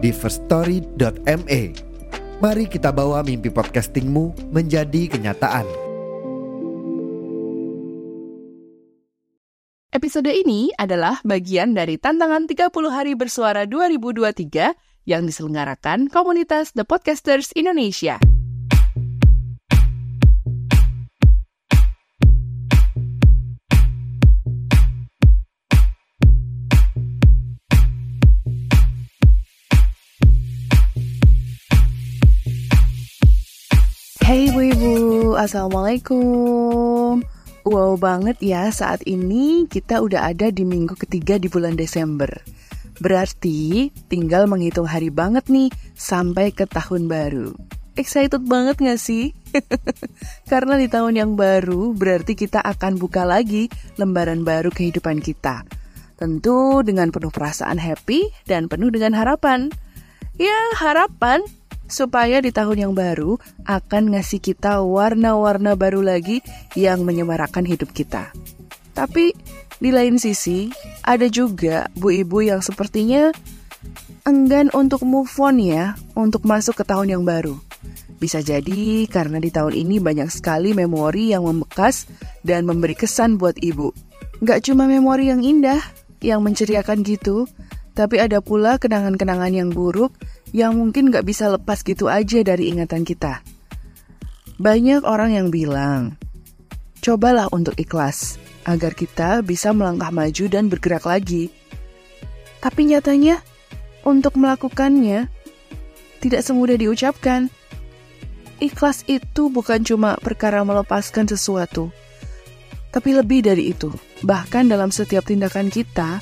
di firststory.me. Mari kita bawa mimpi podcastingmu menjadi kenyataan. Episode ini adalah bagian dari tantangan 30 hari bersuara 2023 yang diselenggarakan komunitas The Podcasters Indonesia. Hey ibu-ibu, Assalamualaikum. Wow banget ya saat ini kita udah ada di minggu ketiga di bulan Desember. Berarti tinggal menghitung hari banget nih sampai ke tahun baru. Excited banget gak sih? Karena di tahun yang baru berarti kita akan buka lagi lembaran baru kehidupan kita. Tentu dengan penuh perasaan happy dan penuh dengan harapan. Ya harapan supaya di tahun yang baru akan ngasih kita warna-warna baru lagi yang menyemarakan hidup kita. Tapi di lain sisi, ada juga bu ibu yang sepertinya enggan untuk move on ya, untuk masuk ke tahun yang baru. Bisa jadi karena di tahun ini banyak sekali memori yang membekas dan memberi kesan buat ibu. Gak cuma memori yang indah, yang menceriakan gitu, tapi ada pula kenangan-kenangan yang buruk yang mungkin gak bisa lepas gitu aja dari ingatan kita. Banyak orang yang bilang, cobalah untuk ikhlas agar kita bisa melangkah maju dan bergerak lagi. Tapi nyatanya, untuk melakukannya tidak semudah diucapkan. Ikhlas itu bukan cuma perkara melepaskan sesuatu, tapi lebih dari itu. Bahkan dalam setiap tindakan kita,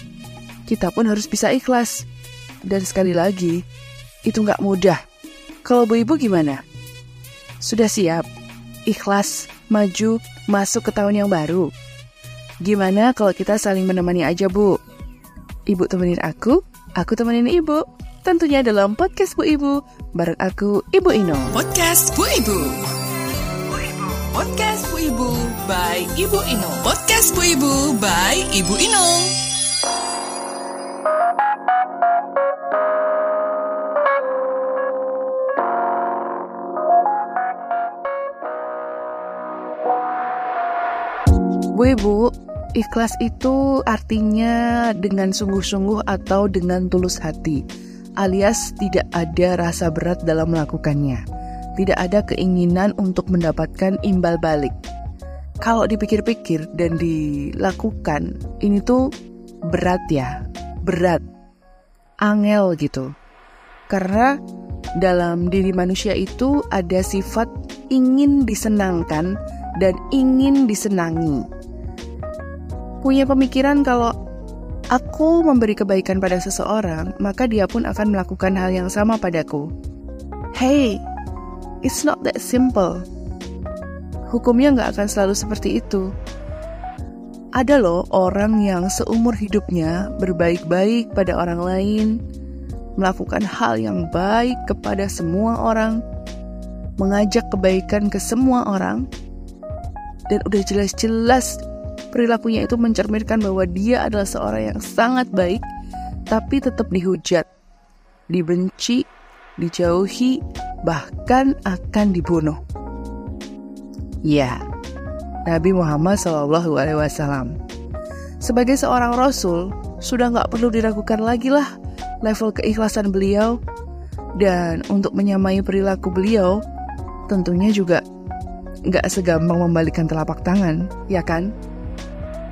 kita pun harus bisa ikhlas. Dan sekali lagi, itu nggak mudah. Kalau Bu Ibu gimana? Sudah siap? Ikhlas, maju, masuk ke tahun yang baru? Gimana kalau kita saling menemani aja, Bu? Ibu temenin aku, aku temenin Ibu. Tentunya dalam podcast Bu Ibu, bareng aku, Ibu Ino. Podcast Bu Ibu. Podcast Bu Ibu by Ibu Ino. Podcast Bu Ibu by Ibu Ino. Bu Ibu, ikhlas itu artinya dengan sungguh-sungguh atau dengan tulus hati, alias tidak ada rasa berat dalam melakukannya. Tidak ada keinginan untuk mendapatkan imbal balik. Kalau dipikir-pikir dan dilakukan, ini tuh berat ya, berat, angel gitu. Karena dalam diri manusia itu ada sifat ingin disenangkan dan ingin disenangi punya pemikiran kalau aku memberi kebaikan pada seseorang, maka dia pun akan melakukan hal yang sama padaku. Hey, it's not that simple. Hukumnya nggak akan selalu seperti itu. Ada loh orang yang seumur hidupnya berbaik-baik pada orang lain, melakukan hal yang baik kepada semua orang, mengajak kebaikan ke semua orang, dan udah jelas-jelas perilakunya itu mencerminkan bahwa dia adalah seorang yang sangat baik, tapi tetap dihujat, dibenci, dijauhi, bahkan akan dibunuh. Ya, Nabi Muhammad SAW sebagai seorang Rasul sudah nggak perlu diragukan lagi lah level keikhlasan beliau dan untuk menyamai perilaku beliau tentunya juga nggak segampang membalikkan telapak tangan, ya kan?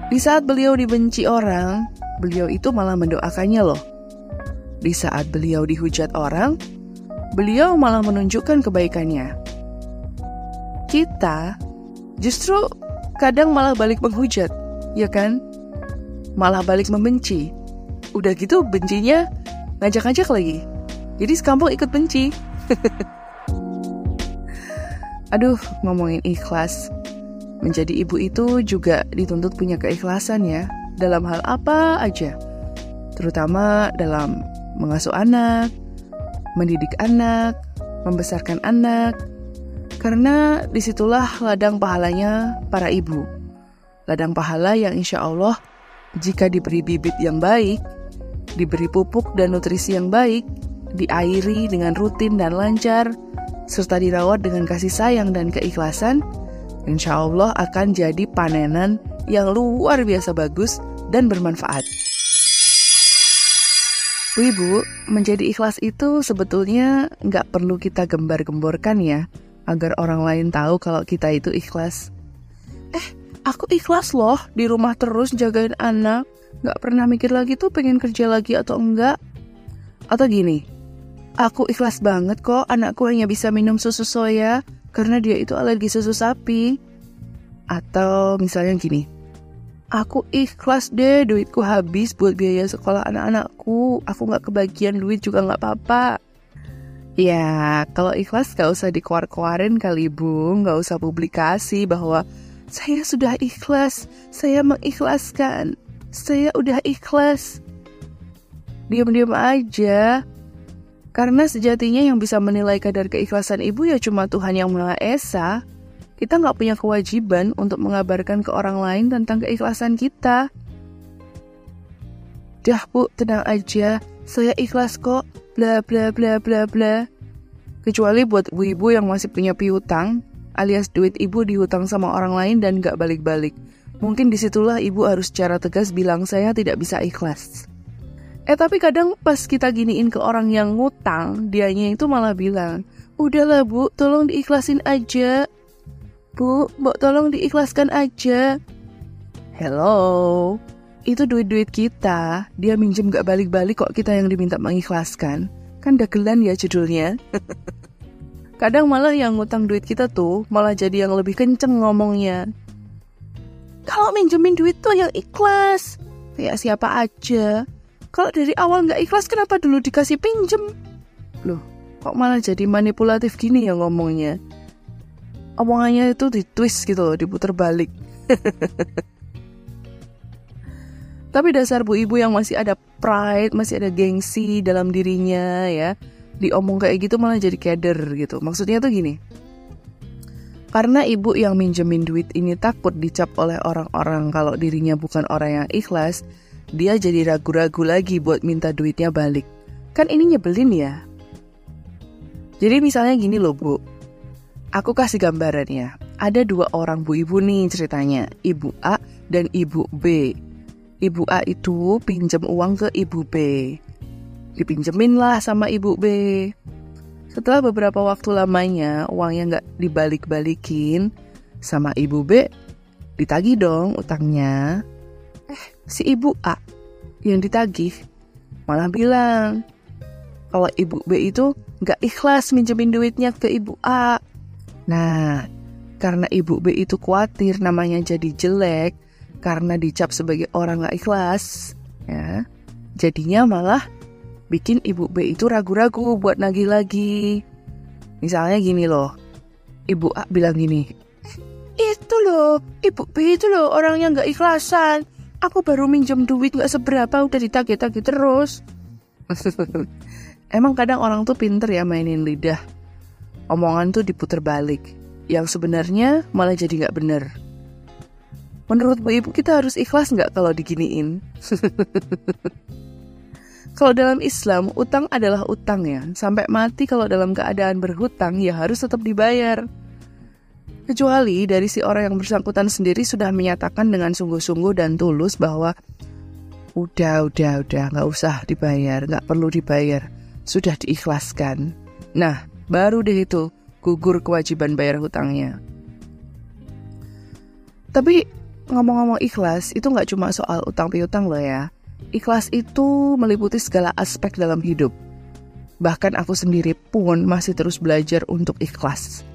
Di saat beliau dibenci orang, beliau itu malah mendoakannya loh. Di saat beliau dihujat orang, beliau malah menunjukkan kebaikannya. Kita justru kadang malah balik menghujat, ya kan? Malah balik membenci. Udah gitu bencinya ngajak-ngajak lagi. Jadi sekampung ikut benci. Aduh, ngomongin ikhlas. Menjadi ibu itu juga dituntut punya keikhlasan ya, dalam hal apa aja. Terutama dalam mengasuh anak, mendidik anak, membesarkan anak. Karena di situlah ladang pahalanya para ibu. Ladang pahala yang insya Allah jika diberi bibit yang baik, diberi pupuk dan nutrisi yang baik, diairi dengan rutin dan lancar, serta dirawat dengan kasih sayang dan keikhlasan, insya Allah akan jadi panenan yang luar biasa bagus dan bermanfaat. Bu Ibu, menjadi ikhlas itu sebetulnya nggak perlu kita gembar-gemborkan ya, agar orang lain tahu kalau kita itu ikhlas. Eh, aku ikhlas loh di rumah terus jagain anak, nggak pernah mikir lagi tuh pengen kerja lagi atau enggak. Atau gini, Aku ikhlas banget kok anakku hanya bisa minum susu soya karena dia itu alergi susu sapi. Atau misalnya gini, aku ikhlas deh duitku habis buat biaya sekolah anak-anakku. Aku gak kebagian duit juga gak apa-apa. Ya, kalau ikhlas gak usah dikeluar-keluarin kali bu, gak usah publikasi bahwa saya sudah ikhlas, saya mengikhlaskan, saya udah ikhlas. Diam-diam aja, karena sejatinya yang bisa menilai kadar keikhlasan ibu ya cuma Tuhan yang Maha Esa. Kita nggak punya kewajiban untuk mengabarkan ke orang lain tentang keikhlasan kita. Dah bu, tenang aja. Saya ikhlas kok. Bla bla bla bla bla. Kecuali buat ibu-ibu yang masih punya piutang, alias duit ibu dihutang sama orang lain dan nggak balik-balik. Mungkin di situlah ibu harus secara tegas bilang saya tidak bisa ikhlas. Eh tapi kadang pas kita giniin ke orang yang ngutang, dianya itu malah bilang, Udahlah bu, tolong diikhlasin aja. Bu, mbak tolong diikhlaskan aja. Hello, itu duit-duit kita. Dia minjem gak balik-balik kok kita yang diminta mengikhlaskan. Kan dagelan ya judulnya. Kadang malah yang ngutang duit kita tuh malah jadi yang lebih kenceng ngomongnya. Kalau minjemin duit tuh yang ikhlas. Kayak siapa aja. Kalau dari awal nggak ikhlas kenapa dulu dikasih pinjem? Loh, kok malah jadi manipulatif gini ya ngomongnya? Omongannya itu di twist gitu loh, diputer balik. Tapi dasar bu ibu yang masih ada pride, masih ada gengsi dalam dirinya ya, diomong kayak gitu malah jadi keder gitu. Maksudnya tuh gini, karena ibu yang minjemin duit ini takut dicap oleh orang-orang kalau dirinya bukan orang yang ikhlas, dia jadi ragu-ragu lagi buat minta duitnya balik. Kan ini nyebelin ya. Jadi misalnya gini loh bu, aku kasih gambarannya. Ada dua orang bu ibu nih ceritanya, ibu A dan ibu B. Ibu A itu pinjam uang ke ibu B. Dipinjemin lah sama ibu B. Setelah beberapa waktu lamanya uangnya nggak dibalik-balikin sama ibu B, ditagi dong utangnya. Si ibu A yang ditagih malah bilang kalau ibu B itu nggak ikhlas minjemin duitnya ke ibu A. Nah, karena ibu B itu khawatir namanya jadi jelek karena dicap sebagai orang nggak ikhlas, ya, jadinya malah bikin ibu B itu ragu-ragu buat nagih lagi. Misalnya gini loh, ibu A bilang gini, itu loh, ibu B itu loh orang yang nggak ikhlasan Aku baru minjem duit gak seberapa udah ditagih-tagih terus. Emang kadang orang tuh pinter ya mainin lidah. Omongan tuh diputer balik. Yang sebenarnya malah jadi gak bener. Menurut Bu Ibu kita harus ikhlas nggak kalau diginiin? kalau dalam Islam, utang adalah utang ya. Sampai mati kalau dalam keadaan berhutang ya harus tetap dibayar. Kecuali dari si orang yang bersangkutan sendiri sudah menyatakan dengan sungguh-sungguh dan tulus bahwa udah, udah, udah, nggak usah dibayar, nggak perlu dibayar, sudah diikhlaskan. Nah, baru deh itu gugur kewajiban bayar hutangnya. Tapi ngomong-ngomong ikhlas, itu nggak cuma soal utang piutang loh ya. Ikhlas itu meliputi segala aspek dalam hidup. Bahkan aku sendiri pun masih terus belajar untuk ikhlas.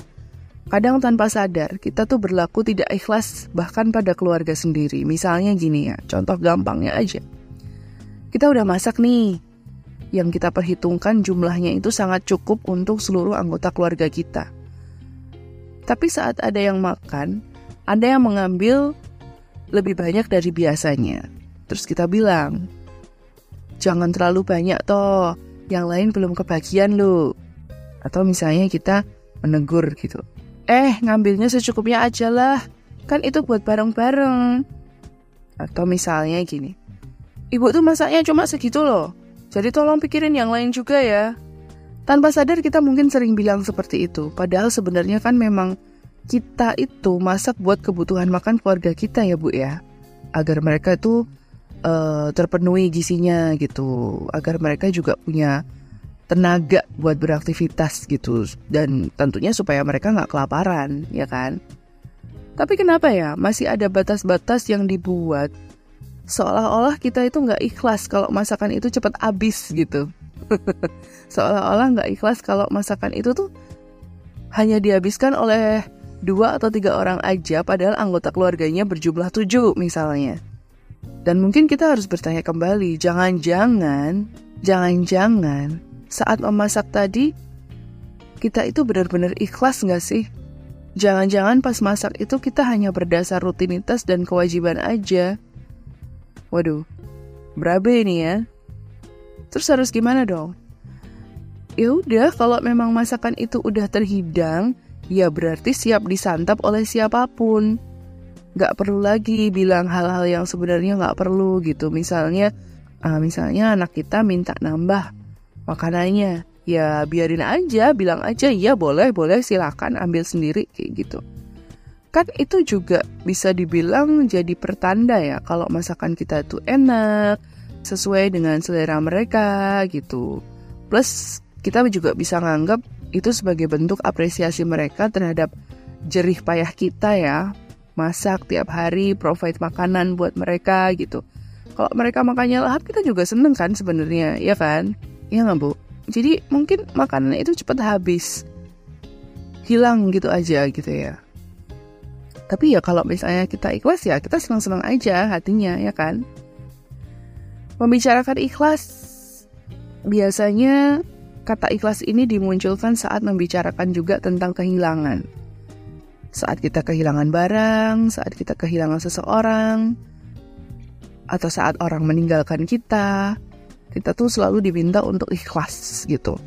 Kadang tanpa sadar, kita tuh berlaku tidak ikhlas bahkan pada keluarga sendiri. Misalnya gini ya, contoh gampangnya aja. Kita udah masak nih, yang kita perhitungkan jumlahnya itu sangat cukup untuk seluruh anggota keluarga kita. Tapi saat ada yang makan, ada yang mengambil lebih banyak dari biasanya. Terus kita bilang, jangan terlalu banyak toh, yang lain belum kebagian loh. Atau misalnya kita menegur gitu. Eh, ngambilnya secukupnya aja lah. Kan itu buat bareng-bareng. Atau misalnya gini. Ibu tuh masaknya cuma segitu loh. Jadi tolong pikirin yang lain juga ya. Tanpa sadar kita mungkin sering bilang seperti itu. Padahal sebenarnya kan memang kita itu masak buat kebutuhan makan keluarga kita ya Bu ya. Agar mereka itu uh, terpenuhi gizinya gitu. Agar mereka juga punya tenaga buat beraktivitas gitu. Dan tentunya supaya mereka nggak kelaparan ya kan. Tapi kenapa ya masih ada batas-batas yang dibuat seolah-olah kita itu nggak ikhlas kalau masakan itu cepat habis gitu. seolah-olah nggak ikhlas kalau masakan itu tuh hanya dihabiskan oleh dua atau tiga orang aja padahal anggota keluarganya berjumlah tujuh misalnya. Dan mungkin kita harus bertanya kembali, jangan-jangan, jangan-jangan saat memasak tadi kita itu benar-benar ikhlas nggak sih? Jangan-jangan pas masak itu kita hanya berdasar rutinitas dan kewajiban aja. Waduh, berabe ini ya. Terus harus gimana dong? Ya udah, kalau memang masakan itu udah terhidang, ya berarti siap disantap oleh siapa pun. Gak perlu lagi bilang hal-hal yang sebenarnya gak perlu gitu. Misalnya, uh, misalnya anak kita minta nambah makanannya, ya biarin aja, bilang aja iya boleh, boleh silakan ambil sendiri kayak gitu kan itu juga bisa dibilang jadi pertanda ya kalau masakan kita itu enak, sesuai dengan selera mereka gitu. Plus kita juga bisa nganggap itu sebagai bentuk apresiasi mereka terhadap jerih payah kita ya. Masak tiap hari, provide makanan buat mereka gitu. Kalau mereka makannya lahap kita juga seneng kan sebenarnya, ya kan? Iya nggak bu? Jadi mungkin makanan itu cepat habis, hilang gitu aja gitu ya. Tapi ya kalau misalnya kita ikhlas ya kita senang-senang aja hatinya ya kan. Membicarakan ikhlas biasanya kata ikhlas ini dimunculkan saat membicarakan juga tentang kehilangan. Saat kita kehilangan barang, saat kita kehilangan seseorang, atau saat orang meninggalkan kita, kita tuh selalu diminta untuk ikhlas gitu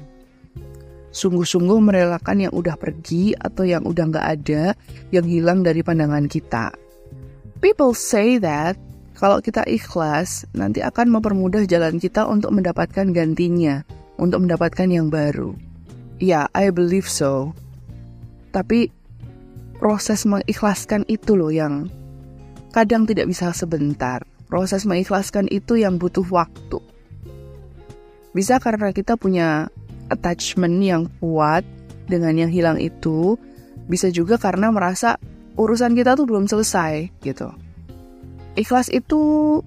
sungguh-sungguh merelakan yang udah pergi atau yang udah nggak ada, yang hilang dari pandangan kita. People say that kalau kita ikhlas, nanti akan mempermudah jalan kita untuk mendapatkan gantinya, untuk mendapatkan yang baru. Ya, yeah, I believe so. Tapi proses mengikhlaskan itu loh yang kadang tidak bisa sebentar. Proses mengikhlaskan itu yang butuh waktu. Bisa karena kita punya attachment yang kuat dengan yang hilang itu bisa juga karena merasa urusan kita tuh belum selesai gitu. Ikhlas itu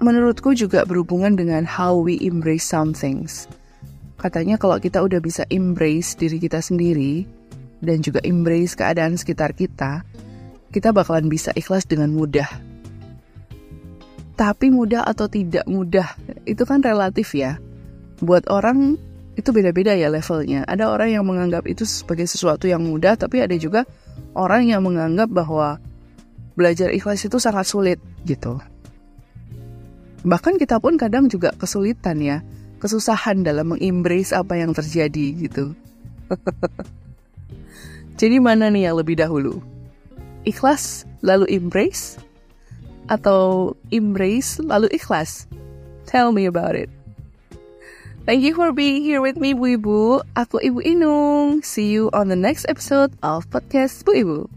menurutku juga berhubungan dengan how we embrace some things. Katanya kalau kita udah bisa embrace diri kita sendiri dan juga embrace keadaan sekitar kita, kita bakalan bisa ikhlas dengan mudah. Tapi mudah atau tidak mudah, itu kan relatif ya. Buat orang itu beda-beda ya levelnya. Ada orang yang menganggap itu sebagai sesuatu yang mudah, tapi ada juga orang yang menganggap bahwa belajar ikhlas itu sangat sulit gitu. Bahkan kita pun kadang juga kesulitan ya, kesusahan dalam mengembrace apa yang terjadi gitu. Jadi mana nih yang lebih dahulu? Ikhlas lalu embrace? Atau embrace lalu ikhlas? Tell me about it. Thank you for being here with me Bu Ibu. Aku Ibu Inung. See you on the next episode of podcast Bu Ibu.